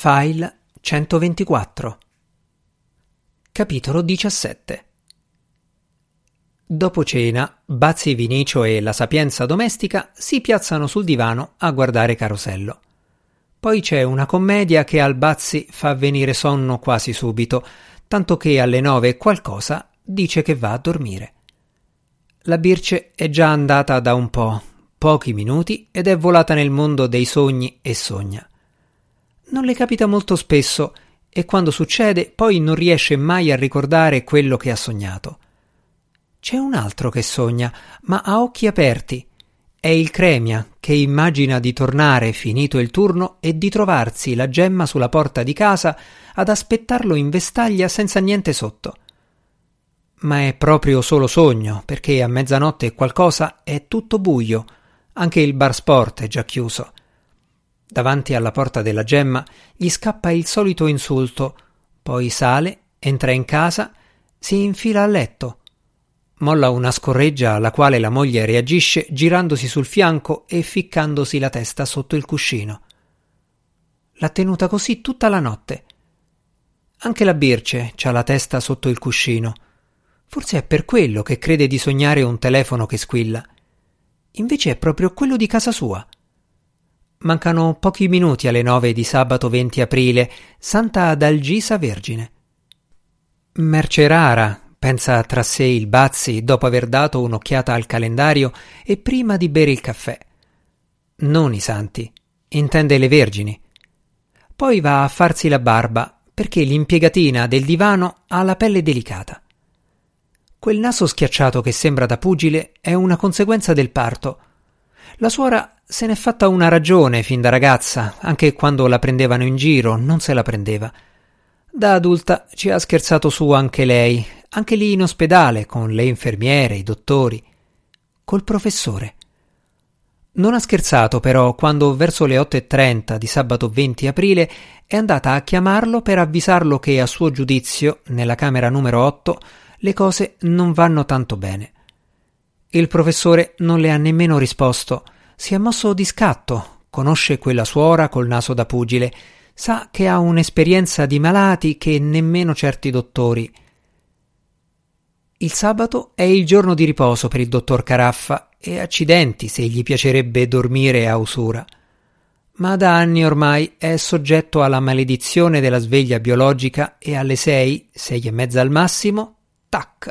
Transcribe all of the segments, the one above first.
File 124 Capitolo 17 Dopo cena, Bazzi Vinicio e la sapienza domestica si piazzano sul divano a guardare Carosello. Poi c'è una commedia che al Bazzi fa venire sonno quasi subito, tanto che alle nove qualcosa dice che va a dormire. La Birce è già andata da un po', pochi minuti, ed è volata nel mondo dei sogni e sogna. Non le capita molto spesso e quando succede poi non riesce mai a ricordare quello che ha sognato. C'è un altro che sogna, ma a occhi aperti. È il Cremia che immagina di tornare finito il turno e di trovarsi la gemma sulla porta di casa ad aspettarlo in vestaglia senza niente sotto. Ma è proprio solo sogno, perché a mezzanotte qualcosa è tutto buio, anche il bar sport è già chiuso. Davanti alla porta della gemma gli scappa il solito insulto, poi sale, entra in casa, si infila a letto. Molla una scorreggia alla quale la moglie reagisce girandosi sul fianco e ficcandosi la testa sotto il cuscino. L'ha tenuta così tutta la notte. Anche la Birce c'ha la testa sotto il cuscino. Forse è per quello che crede di sognare un telefono che squilla. Invece è proprio quello di casa sua. Mancano pochi minuti alle nove di sabato 20 aprile, Santa Adalgisa Vergine. Merce rara, pensa tra sé il Bazzi dopo aver dato un'occhiata al calendario e prima di bere il caffè. Non i santi, intende le vergini. Poi va a farsi la barba perché l'impiegatina del divano ha la pelle delicata. Quel naso schiacciato che sembra da pugile è una conseguenza del parto. La suora se n'è fatta una ragione fin da ragazza, anche quando la prendevano in giro, non se la prendeva. Da adulta ci ha scherzato su anche lei, anche lì in ospedale, con le infermiere, i dottori, col professore. Non ha scherzato però quando verso le 8.30 di sabato 20 aprile è andata a chiamarlo per avvisarlo che a suo giudizio, nella camera numero 8, le cose non vanno tanto bene. Il professore non le ha nemmeno risposto, si è mosso di scatto, conosce quella suora col naso da pugile, sa che ha un'esperienza di malati che nemmeno certi dottori. Il sabato è il giorno di riposo per il dottor Caraffa e accidenti se gli piacerebbe dormire a usura. Ma da anni ormai è soggetto alla maledizione della sveglia biologica e alle sei, sei e mezza al massimo, tac!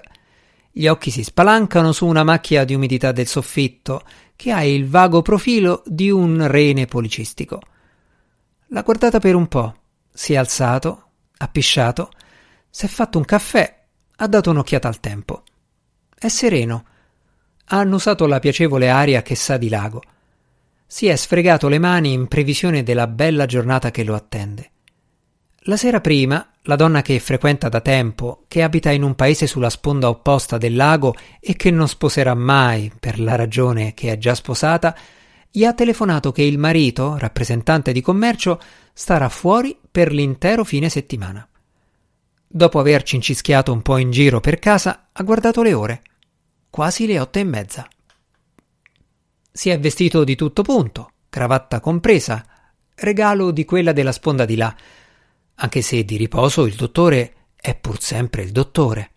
Gli occhi si spalancano su una macchia di umidità del soffitto che ha il vago profilo di un rene policistico. L'ha guardata per un po', si è alzato, ha pisciato, si è fatto un caffè, ha dato un'occhiata al tempo. È sereno. Ha annusato la piacevole aria che sa di lago. Si è sfregato le mani in previsione della bella giornata che lo attende. La sera prima, la donna che frequenta da tempo, che abita in un paese sulla sponda opposta del lago e che non sposerà mai per la ragione che è già sposata, gli ha telefonato che il marito, rappresentante di commercio, starà fuori per l'intero fine settimana. Dopo aver cincischiato un po' in giro per casa, ha guardato le ore. Quasi le otto e mezza. Si è vestito di tutto punto, cravatta compresa, regalo di quella della sponda di là, anche se di riposo il dottore è pur sempre il dottore.